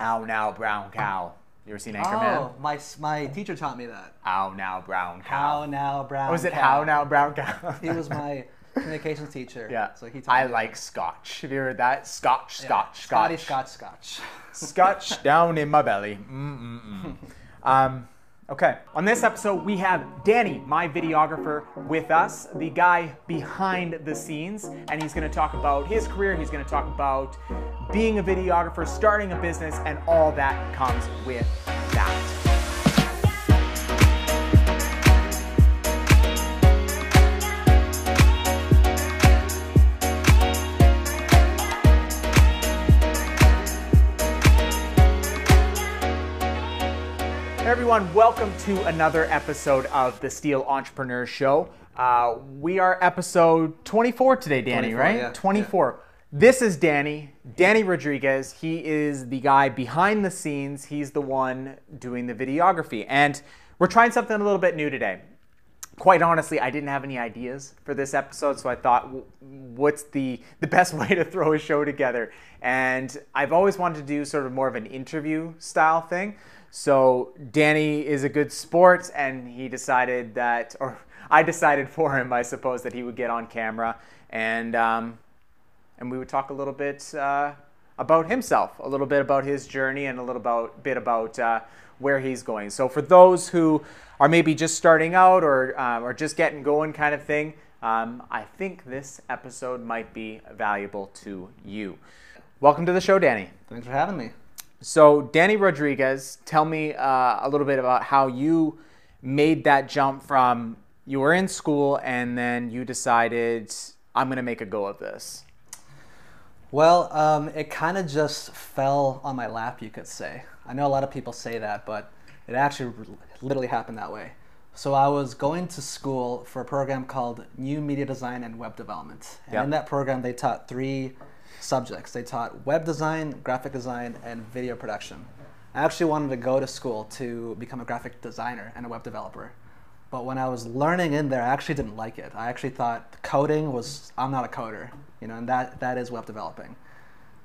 Ow now, brown cow. You ever seen Anchorman? Oh, my my teacher taught me that. Ow now, brown cow. How now, brown. Oh, is it cow. how now, brown cow? He was my communications teacher. yeah. So he taught I me like Scotch. Have you heard that? Scotch, that. Scotch, Scotty, Scotch. Scotch, Scotch. Scotch down in my belly. Mm-mm-mm. Um, okay. On this episode, we have Danny, my videographer, with us, the guy behind the scenes, and he's to talk about his career. He's to talk about being a videographer, starting a business, and all that comes with that. Everyone, welcome to another episode of the Steel Entrepreneur Show. Uh, we are episode 24 today, Danny, 24, right? yeah. 24. This is Danny, Danny Rodriguez. He is the guy behind the scenes. He's the one doing the videography. And we're trying something a little bit new today. Quite honestly, I didn't have any ideas for this episode, so I thought, what's the, the best way to throw a show together? And I've always wanted to do sort of more of an interview style thing. So Danny is a good sport, and he decided that, or I decided for him, I suppose, that he would get on camera and um, and we would talk a little bit uh, about himself, a little bit about his journey, and a little about, bit about uh, where he's going. So for those who are maybe just starting out or um, or just getting going, kind of thing, um, I think this episode might be valuable to you. Welcome to the show, Danny. Thanks for having me. So, Danny Rodriguez, tell me uh, a little bit about how you made that jump from you were in school and then you decided I'm going to make a go of this. Well, um, it kind of just fell on my lap, you could say. I know a lot of people say that, but it actually literally happened that way. So I was going to school for a program called New Media Design and Web Development. And Yep. in that program, they taught three subjects. They taught web design, graphic design, and video production. I actually wanted to go to school to become a graphic designer and a web developer. But when I was learning in there, I actually didn't like it. I actually thought coding was, I'm not a coder, you know, and that, that is web developing.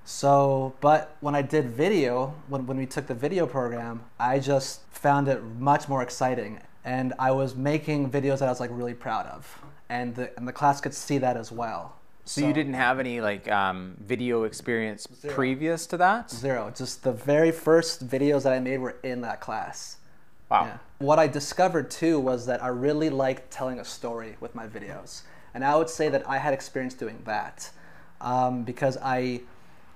So, but when I did video, when, when we took the video program, I just found it much more exciting. And I was making videos that I was like really proud of. And the, and the class could see that as well. So, you didn't have any like um, video experience previous to that? Zero. Just the very first videos that I made were in that class. Wow. Yeah. What I discovered too was that I really liked telling a story with my videos, and I would say that I had experience doing that um, because I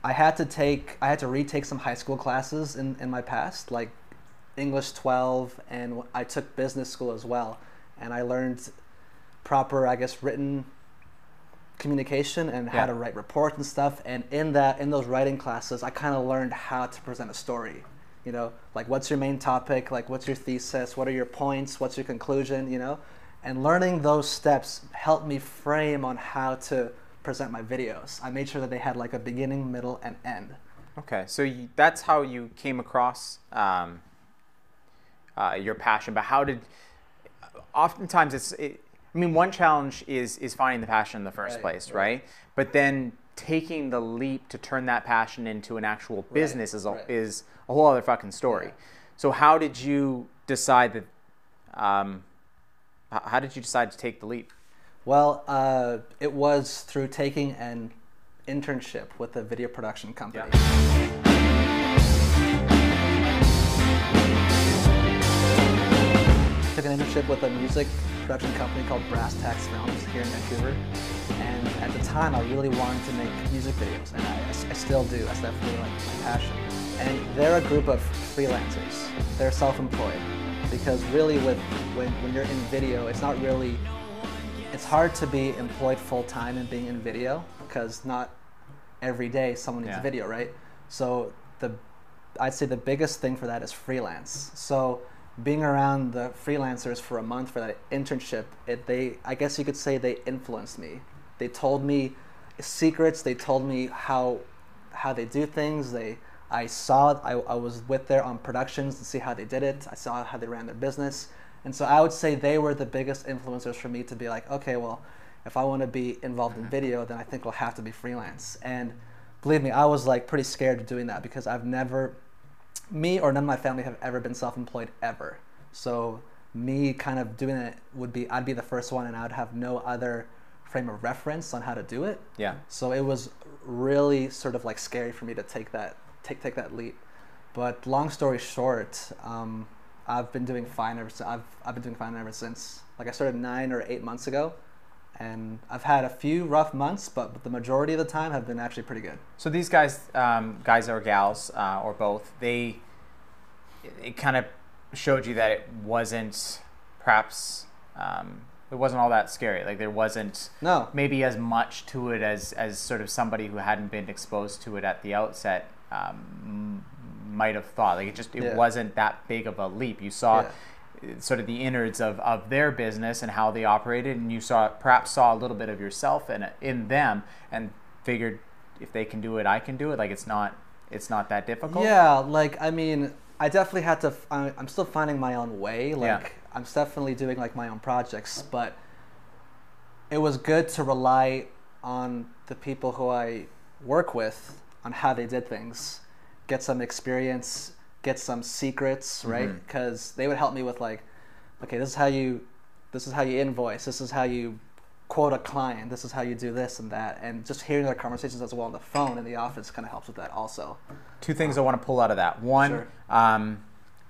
I had to take I had to retake some high school classes in, in my past, like English 12, and I took business school as well, and I learned proper I guess written communication and how Yeah. to write reports and stuff and in that in those writing classes i kind of learned how to present a story you know like what's your main topic like what's your thesis what are your points what's your conclusion you know and learning those steps helped me frame on how to present my videos i made sure that they had like a beginning middle and end Okay, so you, that's how you came across um, uh, your passion. But how did? Oftentimes, it's. It, I mean, one challenge is is finding the passion in the first Right, place, right. right? But then taking the leap to turn that passion into an actual business is a, right. is a whole other fucking story. Yeah. So how did you decide that? Um, how did you decide to take the leap? well uh, it was through taking an internship with a video production company took an internship with a music production company called Brass Tax Films here in Vancouver. And at the time, I really wanted to make music videos, and I, I still do. That's definitely like my passion. And they're a group of freelancers. They're self-employed because really, with when, when you're in video, it's not really. It's hard to be employed full time and being in video because not every day someone needs Yeah. video, right? So the I'd say the biggest thing for that is freelance. So being around the freelancers for a month for that internship, it they I guess you could say they influenced me. They told me secrets. They told me how how they do things. They I saw I, I was with there on um, productions to see how they did it. I saw how they ran their business, and so I would say they were the biggest influencers for me to be like, okay, well, if I want to be involved in mm-hmm. video, then I think it'll have to be freelance. And believe me, I was like pretty scared of doing that because I've never me or none of my family have ever been self-employed ever. So me kind of doing it would be I'd be the first one, and I'd have no other frame of reference on how to do it. Yeah. So it was really sort of like scary for me to take that take take that leap. But long story short, um, I've been doing fine ever since. I've I've been doing fine ever since. Like I started nine or eight months ago, and I've had a few rough months, but the majority of the time have been actually pretty good. So these guys, um, guys or gals, uh, or both, they it kind of showed you that it wasn't perhaps um, it wasn't all that scary. Like there wasn't No. maybe as much to it as as sort of somebody who hadn't been exposed to it at the outset um, might have thought. Like it just it Yeah. wasn't that big of a leap. You saw. Yeah. Sort of the innards of, of their business and how they operated, and you saw perhaps saw a little bit of yourself in in them, and figured if they can do it, I can do it. Like it's not it's not that difficult. Yeah, like I mean, I definitely had to. f- I, am still finding my own way. Like Yeah. I'm definitely doing like my own projects, but it was good to rely on the people who I work with on how they did things, get some experience, get some secrets, right? Mhm. Because they would help me with like, okay, this is how you, this is how you invoice, this is how you quote a client, this is how you do this and that, and just hearing their conversations as well on the phone in the office kind of helps with that also. two things I want to pull out of that. One, Sure. um,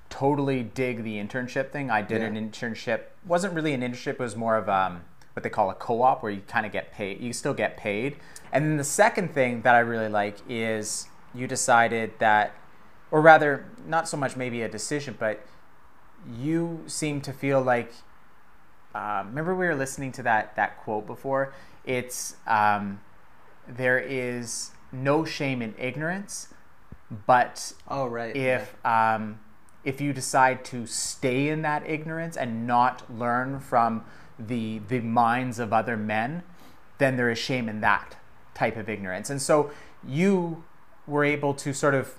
totally dig the internship thing. I did Yeah. an internship. wasn't really an internship. It was more of um, what they call a co-op, where you kind of get paid. You still get paid. And then the second thing that I really like is you decided that, or rather, not so much maybe a decision, but you seem to feel like. Uh, remember, we were listening to that that quote before. It's um, there is no shame in ignorance, but Oh right. if um, if you decide to stay in that ignorance and not learn from the the minds of other men, then there is shame in that type of ignorance. And so you were able to sort of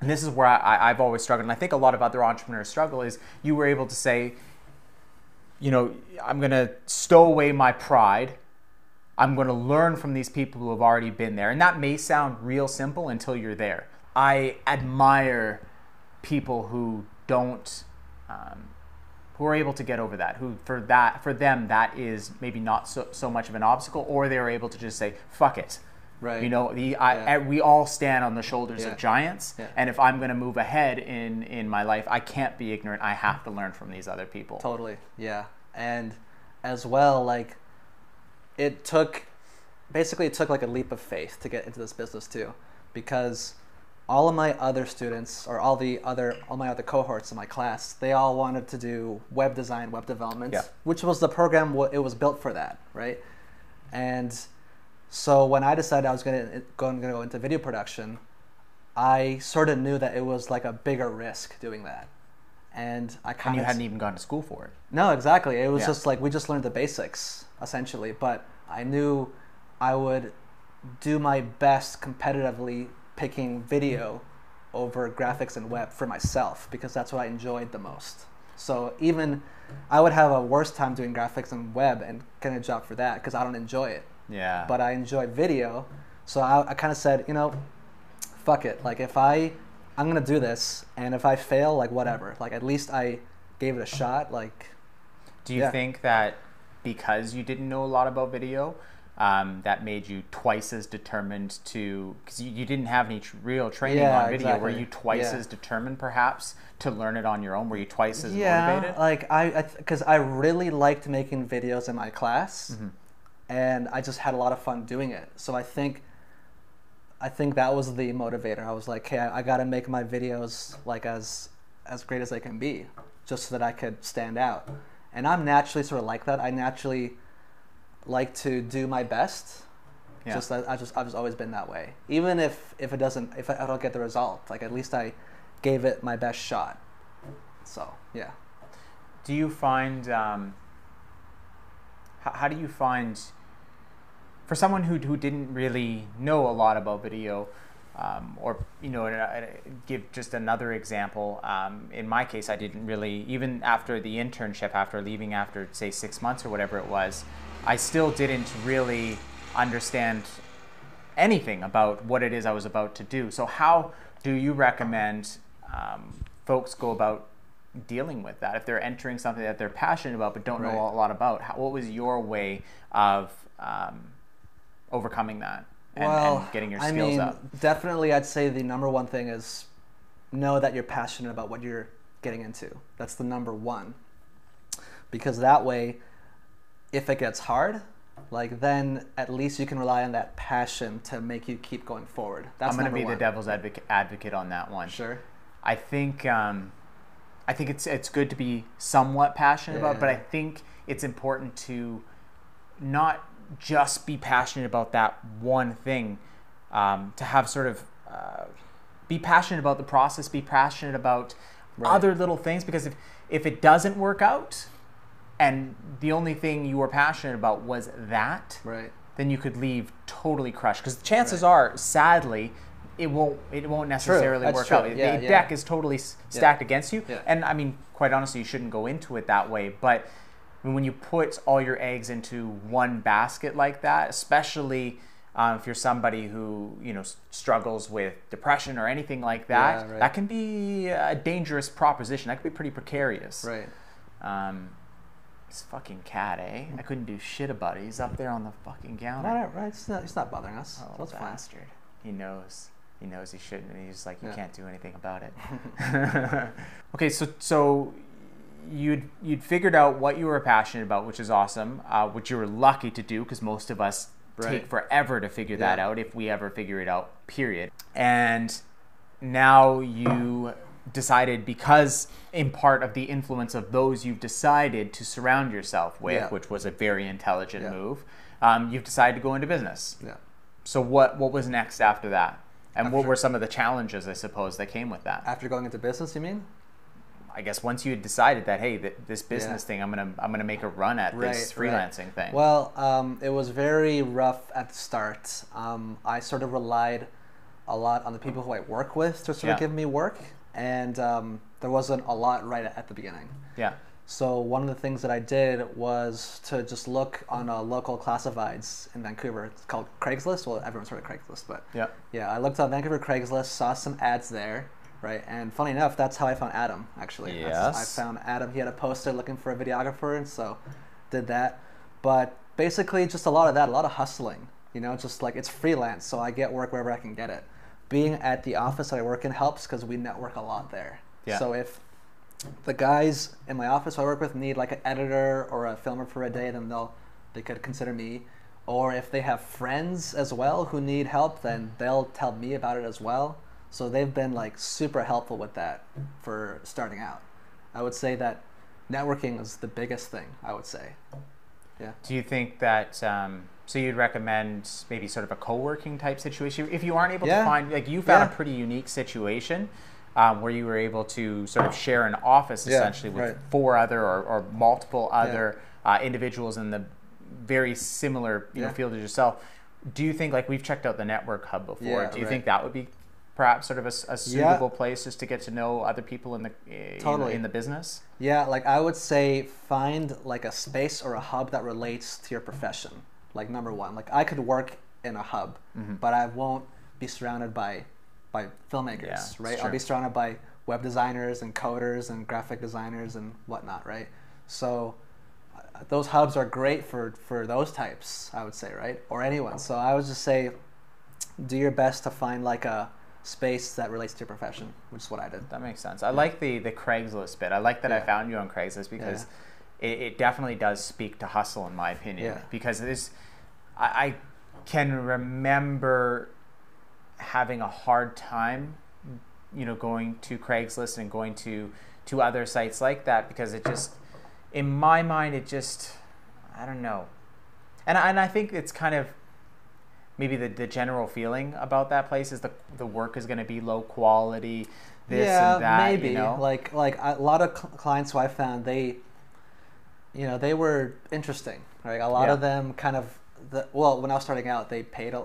and this is where I, I've always struggled, and I think a lot of other entrepreneurs struggle, is you were able to say, you know, I'm going to stow away my pride. I'm going to learn from these people who have already been there. And that may sound real simple until you're there. I admire people who don't, um, who are able to get over that. Who for that for them that is maybe not so, so much of an obstacle, or they are able to just say fuck it. Right. You know, the I, Yeah. we all stand on the shoulders Yeah. of giants, Yeah. and if I'm going to move ahead in in my life, I can't be ignorant. I have to learn from these other people. Totally. Yeah. And as well, like it took basically it took like a leap of faith to get into this business too. Because all of my other students or all the other all my other cohorts in my class, they all wanted to do web design, web development, Yeah. which was the program it was built for that, right? And so when I decided I was going to go, going to go into video production, I sort of knew that it was like a bigger risk doing that. And I And kind you of hadn't even gone to school for it. no, exactly. It was Yeah. just like we just learned the basics essentially, but I knew I would do my best competitively picking video over graphics and web for myself because that's what I enjoyed the most. So even I would have a worse time doing graphics and web and getting a job for that because I don't enjoy it. Yeah. But I enjoy video, so I, I kind of said, you know, fuck it. Like if I, I'm gonna do this, and if I fail, like whatever. Like at least I gave it a shot. Like Do you Yeah. think that because you didn't know a lot about video, um, that made you twice as determined to? Because you, you didn't have any tr- real training Yeah, on video. Were exactly. you twice Yeah. as determined, perhaps, to learn it on your own? Were you twice as yeah, motivated? like I, because I, really liked making videos in my class, Mm-hmm. And I just had a lot of fun doing it. So I think, I think that was the motivator. I was like, hey, I, I got to make my videos like as as great as they can be, just so that I could stand out. And I'm naturally sort of like that. I naturally like to do my best. Yeah. Just I, I just I've just always been that way. Even if if it doesn't if I, I don't get the result, like at least I gave it my best shot. So yeah. Do you find um, how, how do you find for someone who who didn't really know a lot about video, um, or you know, uh, uh, give just another example. Um, in my case, I didn't really even after the internship, after leaving after say six months or whatever it was, I still didn't really understand anything about what it is I was about to do. So how do you recommend um, folks go about dealing with that if they're entering something that they're passionate about but don't Right. know a lot about? How, what was your way of um, overcoming that and, and getting your I skills mean, up? definitely, I'd say the number one thing is know that you're passionate about what you're getting into. That's the number one, because that way, if it gets hard, like then at least you can rely on that passion to make you keep going forward. That's I'm going to be one. the devil's advocate, advocate on that one. Sure. I think um, I think it's it's good to be somewhat passionate about, but I think it's important to not just be passionate about that one thing. Um, to have sort of uh, be passionate about the process, be passionate about Right. other little things, because if if it doesn't work out, and the only thing you were passionate about was that, Right. then you could leave totally crushed. Because chances Right. are, sadly, it won't it won't necessarily work true. out. Yeah, the yeah. deck is totally stacked against you. Yeah. And I mean, quite honestly, you shouldn't go into it that way. But when you put all your eggs into one basket like that, especially um, if you're somebody who you know struggles with depression or anything like that, Yeah, right. that can be a dangerous proposition. That could be pretty precarious. Right. Um, this fucking cat, eh? I couldn't do shit about it. He's up there on the fucking counter. Right. Right. It's not. It's not bothering us. Oh, That's fine. bastard. He knows. He knows he shouldn't. And he's like, you Yeah. can't do anything about it. okay, so so you'd you'd figured out what you were passionate about, which is awesome. Uh, which you were lucky to do because most of us take forever to figure that out if we ever figure it out. Period. And now you decided because in part of the influence of those you've decided to surround yourself with Yeah. which was a very intelligent Yeah. move um, you've decided to go into business Yeah. so what what was next after that? And what were some of the challenges I suppose that came with that? After going into business, you mean? I guess once you had decided that hey, th- this business thing, I'm gonna I'm gonna make a run at this Right, right. freelancing thing. Well, um, it was very rough at the start. Um, I sort of relied a lot on the people who I work with to sort Yeah. of give me work, and um, there wasn't a lot right at the beginning. yeah, So one of the things that I did was to just look on a local classifieds in Vancouver. It's called Craigslist. Well, everyone's heard of Craigslist, but yeah, yeah, I looked on Vancouver Craigslist, saw some ads there, right? And funny enough, that's how I found Adam. Actually, That's- Yes. I found Adam. He had a poster looking for a videographer, and so did that. But basically, just a lot of that, a lot of hustling. You know, just like it's freelance, so I get work wherever I can get it. Being at the office that I work in helps because we network a lot there. Yeah. So if the guys in my office who I work with need like an editor or a filmer for a day, then they'll they could consider me. Or if they have friends as well who need help, then they'll tell me about it as well. So they've been like super helpful with that for starting out. I would say that networking is the biggest thing. I would say. Yeah. Do you think that um, so you'd recommend maybe sort of a co-working type situation if you aren't able to find like you found Yeah. a pretty unique situation um, where you were able to sort of share an office Yeah, essentially with right. four other or, or multiple other uh, individuals in the very similar you know field as yourself. Do you think like we've checked out the network hub before? Yeah, do you right. think that would be perhaps sort of a suitable place just to get to know other people in the uh, Totally. in the business? Yeah, like I would say find like a space or a hub that relates to your profession. Like number one, like I could work in a hub, Mm-hmm. but I won't be surrounded by by filmmakers, Yeah, right? I'll be surrounded by web designers and coders and graphic designers and whatnot, right? So uh, those hubs are great for for those types, I would say, right? Or anyone. So I would just say do your best to find like a space that relates to your profession, which is what I did. That makes sense. I like the the Craigslist bit. I like that I found you on Craigslist because it, it definitely does speak to hustle, in my opinion. Yeah. Because this, I, I can remember having a hard time, you know, going to Craigslist and going to to other sites like that because it just, in my mind, it just, I don't know, and and I think it's kind of maybe the, the general feeling about that place is the the work is going to be low quality this yeah, and that maybe. you know Like like a lot of cl- clients who I found, they, you know, they were interesting. Right, a lot Yeah. of them kind of the well, when I was starting out, they paid a,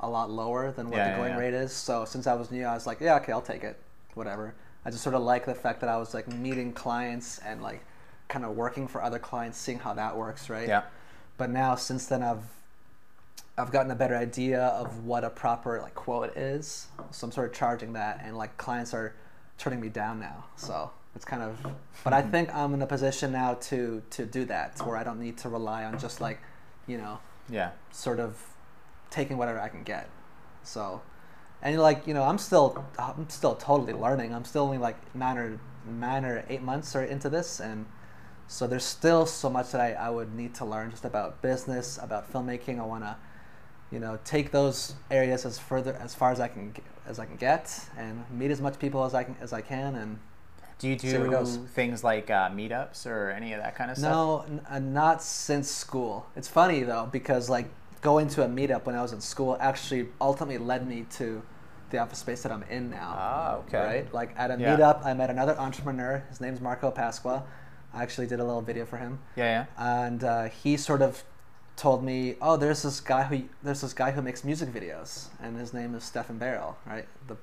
a lot lower than what Yeah, the going rate is. So since I was new, I was like, yeah, okay, I'll take it, whatever. I just sort of like the fact that I was like meeting clients and like kind of working for other clients, seeing how that works, right? yeah But now since then, I've I've gotten a better idea of what a proper like quote is. So I'm sort of charging that, and like clients are turning me down now. So it's kind of, but I think I'm in a position now to to do that, to where I don't need to rely on just like, you know, Yeah. sort of taking whatever I can get. So, and like you know, I'm still I'm still totally learning. I'm still only like nine or nine or eight months or into this, and so there's still so much that I, I would need to learn just about business, about filmmaking. I want to, you know, take those areas as further as far as I can as I can get, and meet as much people as I can as I can, and Do you do things like uh, meetups or any of that kind of stuff? No, n- uh, not since school. It's funny though because like going to a meetup when I was in school actually ultimately led me to the office space that I'm in now. Ah, okay. Right? Like at a Yeah. meetup, I met another entrepreneur. His name's Marco Pasqua. I actually did a little video for him, Yeah, and uh, he sort of told me, "Oh, there's this guy who there's this guy who makes music videos, and his name is Stefan Barrel, right? The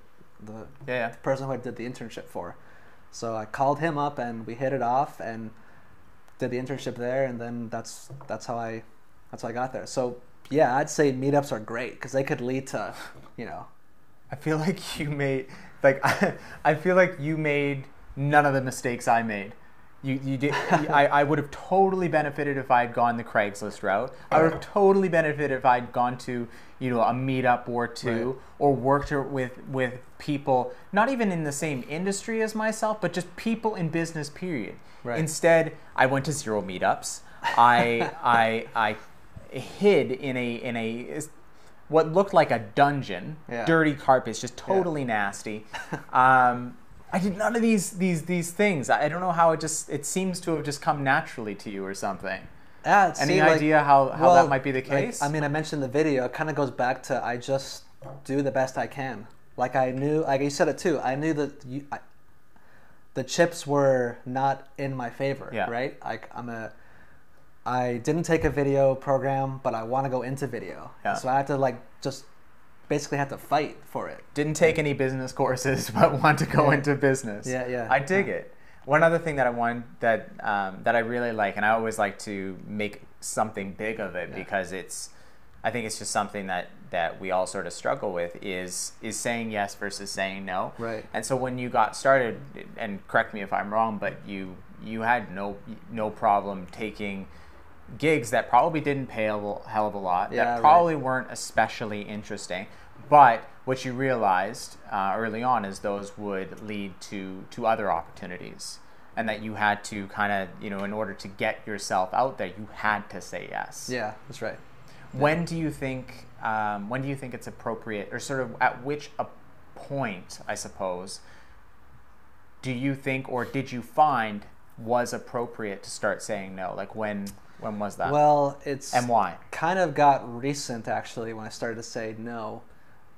the yeah, yeah. person who I did the internship for. So I called him up and we hit it off and did the internship there, and then that's that's how I that's how I got there. So yeah, I'd say meetups are great because they could lead to, you know, I feel like you made like I, I, feel like you made none of the mistakes I made. You, you did. I, I would have totally benefited if I had gone the Craigslist route. I would have totally benefited if I'd gone to you know a meetup or two, Right. or worked with with people not even in the same industry as myself, but just people in business. Period. Right. Instead, I went to zero meetups. I I I hid in a in a what looked like a dungeon, Yeah. dirty carpets, just totally nasty. Um, I did none of these these these things. I I don't know how it just it seems to have just come naturally to you or something. yeah. Any see, like- idea how, how well, that might be the like, case? I mean, I mentioned the video. It kind of goes back to I just do the best I can. Like I knew, like you said it too. I knew that you, I, the chips were not in my favor. Yeah. Right. Like I'm a, I didn't take a video program, but I want to go into video. Yeah. So I had to like just basically had to fight for it. Didn't take any business courses, but want to go Yeah. into business. Yeah, yeah. I dig it. One other thing that I want that um, that I really like, and I always like to make something big of it Yeah. because it's, I think it's just something that that we all sort of struggle with is is saying yes versus saying no. Right. And so when you got started, and correct me if I'm wrong, but you you had no no problem taking gigs that probably didn't pay a hell of a lot, Yeah, that right. probably weren't especially interesting, but what you realized uh, early on is those would lead to to other opportunities, and that you had to kind of you know in order to get yourself out there, you had to say yes. Yeah, that's right. When do you think um, when do you think it's appropriate, or sort of at which a point, I suppose, do you think or did you find was appropriate to start saying no? Like when when was that? Well, it's and why? kind of got recent actually when I started to say no.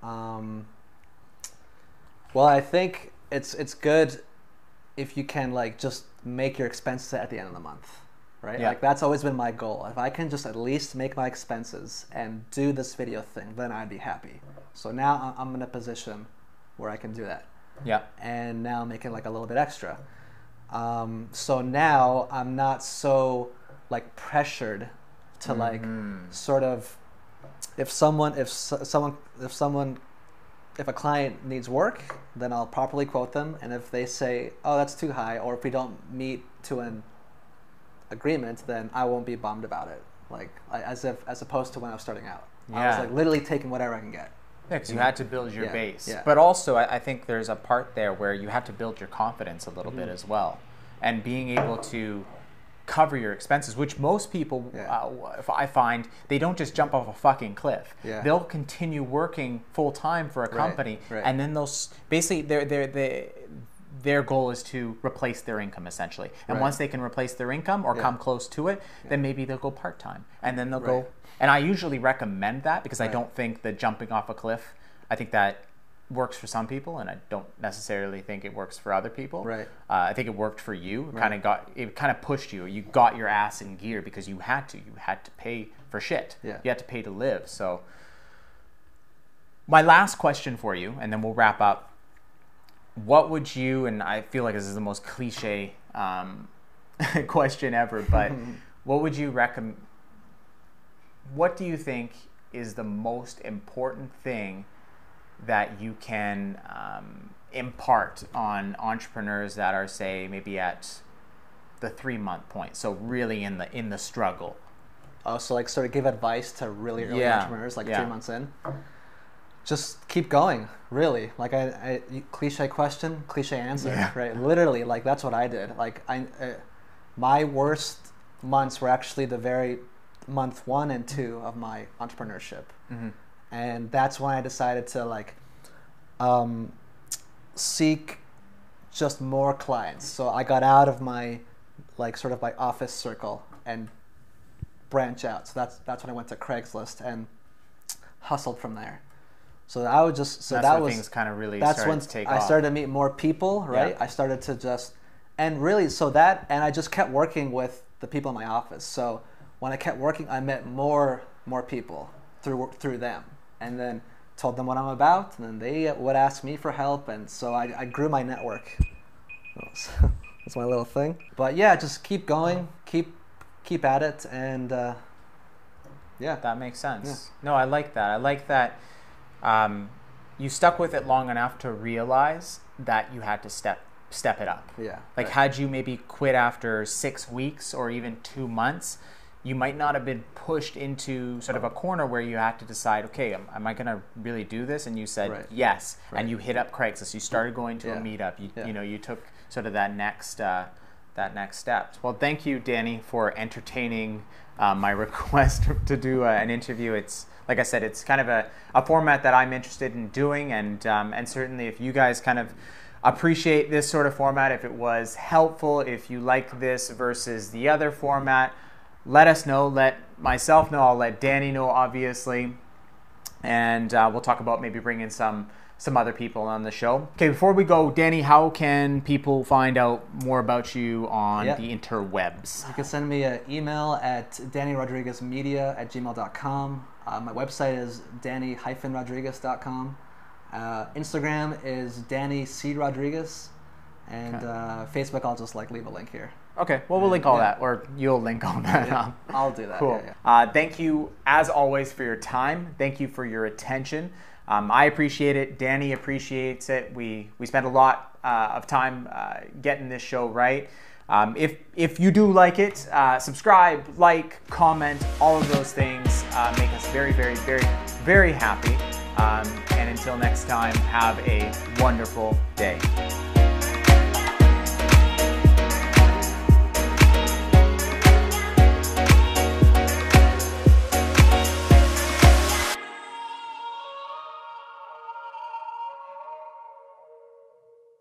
Um, well, I think it's it's good if you can like just make your expenses at the end of the month, right? Yeah. Like that's always been my goal. If I can just at least make my expenses and do this video thing, then I'd be happy. So now I'm in a position where I can do that Yeah. and now I'm making like a little bit extra. Um, so now I'm not so like pressured to like Mhm. sort of if someone if so, someone if someone if a client needs work, then I'll properly quote them, and if they say, "Oh, that's too high," or if we don't meet to an agreement, then I won't be bummed about it. Like I, as if as opposed to when I was starting out, I was like literally taking whatever I can get. Yeah, because you had to build your Yeah, base. yeah. But also, I, I think there's a part there where you have to build your confidence a little bit Mm-hmm. as well. And being able to cover your expenses, which most people, Yeah. uh, if I find, they don't just jump off a fucking cliff. Yeah. They'll continue working full time for a company, right. and then they'll basically their their their their goal is to replace their income essentially. And Right. once they can replace their income or Yeah. come close to it, then maybe they'll go part time, and then they'll go. And I usually recommend that because I don't think the jumping off a cliff. I think that works for some people, and I don't necessarily think it works for other people. Right. Uh, I think it worked for you. It Right. kind of got it. Kind of pushed you. You got your ass in gear because you had to. You had to pay for shit. Yeah. You had to pay to live. So, my last question for you, and then we'll wrap up. What would you? And I feel like this is the most cliche um, question ever, but what would you recommend? What do you think is the most important thing that you can um, impart on entrepreneurs that are, say, maybe at the three month point? So really in the in the struggle. Oh, so like sort of give advice to really early Yeah, entrepreneurs, like yeah. three months in. Just keep going, really. Like I, I cliche question, cliche answer, Yeah. right? Literally, like that's what I did. Like I, uh, my worst months were actually the very month one and two of my entrepreneurship, Mm-hmm. And that's when I decided to like um, seek just more clients. So I got out of my like sort of my office circle and branch out. So that's that's when I went to Craigslist and hustled from there. So I would just so that's that was kind of really that's when to take I off. started to meet more people, right? Yeah. I started to just and really so that and I just kept working with the people in my office. So when I kept working, I met more more people through through them, and then told them what I'm about, and then they would ask me for help, and so I, I grew my network. That's that's my little thing. But yeah, just keep going, keep keep at it, and uh, yeah, That makes sense. No, I like that. I like that um, you stuck with it long enough to realize that you had to step step it up. yeah. Like, right. had you maybe quit after six weeks or even two months, you might not have been pushed into sort of a corner where you had to decide, okay, am, am I going to really do this? And you said Right. yes, Right. and you hit up Craigslist. You started going to a meetup. You, Yeah. you know, you took sort of that next uh, that next step. Well, thank you, Danny, for entertaining uh, my request to do uh, an interview. It's like I said, it's kind of a, a format that I'm interested in doing, and um, and certainly if you guys kind of appreciate this sort of format, if it was helpful, if you like this versus the other format, let us know. Let myself know. I'll let Danny know, obviously, and uh, we'll talk about maybe bringing some some other people on the show. Okay, before we go, Danny, how can people find out more about you on Yeah. the interwebs? You can send me an email at dannyrodriguezmedia at gmail.com. Uh, my website is danny-rodriguez.com. Uh, Instagram is Danny C. Rodriguez. And Okay. uh, Facebook, I'll just like leave a link here. Okay, well, we'll link all Yeah. that, or you'll link all that. Yeah, I'll do that. Cool. yeah, Uh, thank you, as always, for your time. Thank you for your attention. Um, I appreciate it. Danny appreciates it. We we spent a lot uh, of time uh, getting this show right. Um, if if you do like it, uh, subscribe, like, comment, all of those things uh, make us very, very, very, very happy. Um, and until next time, have a wonderful day.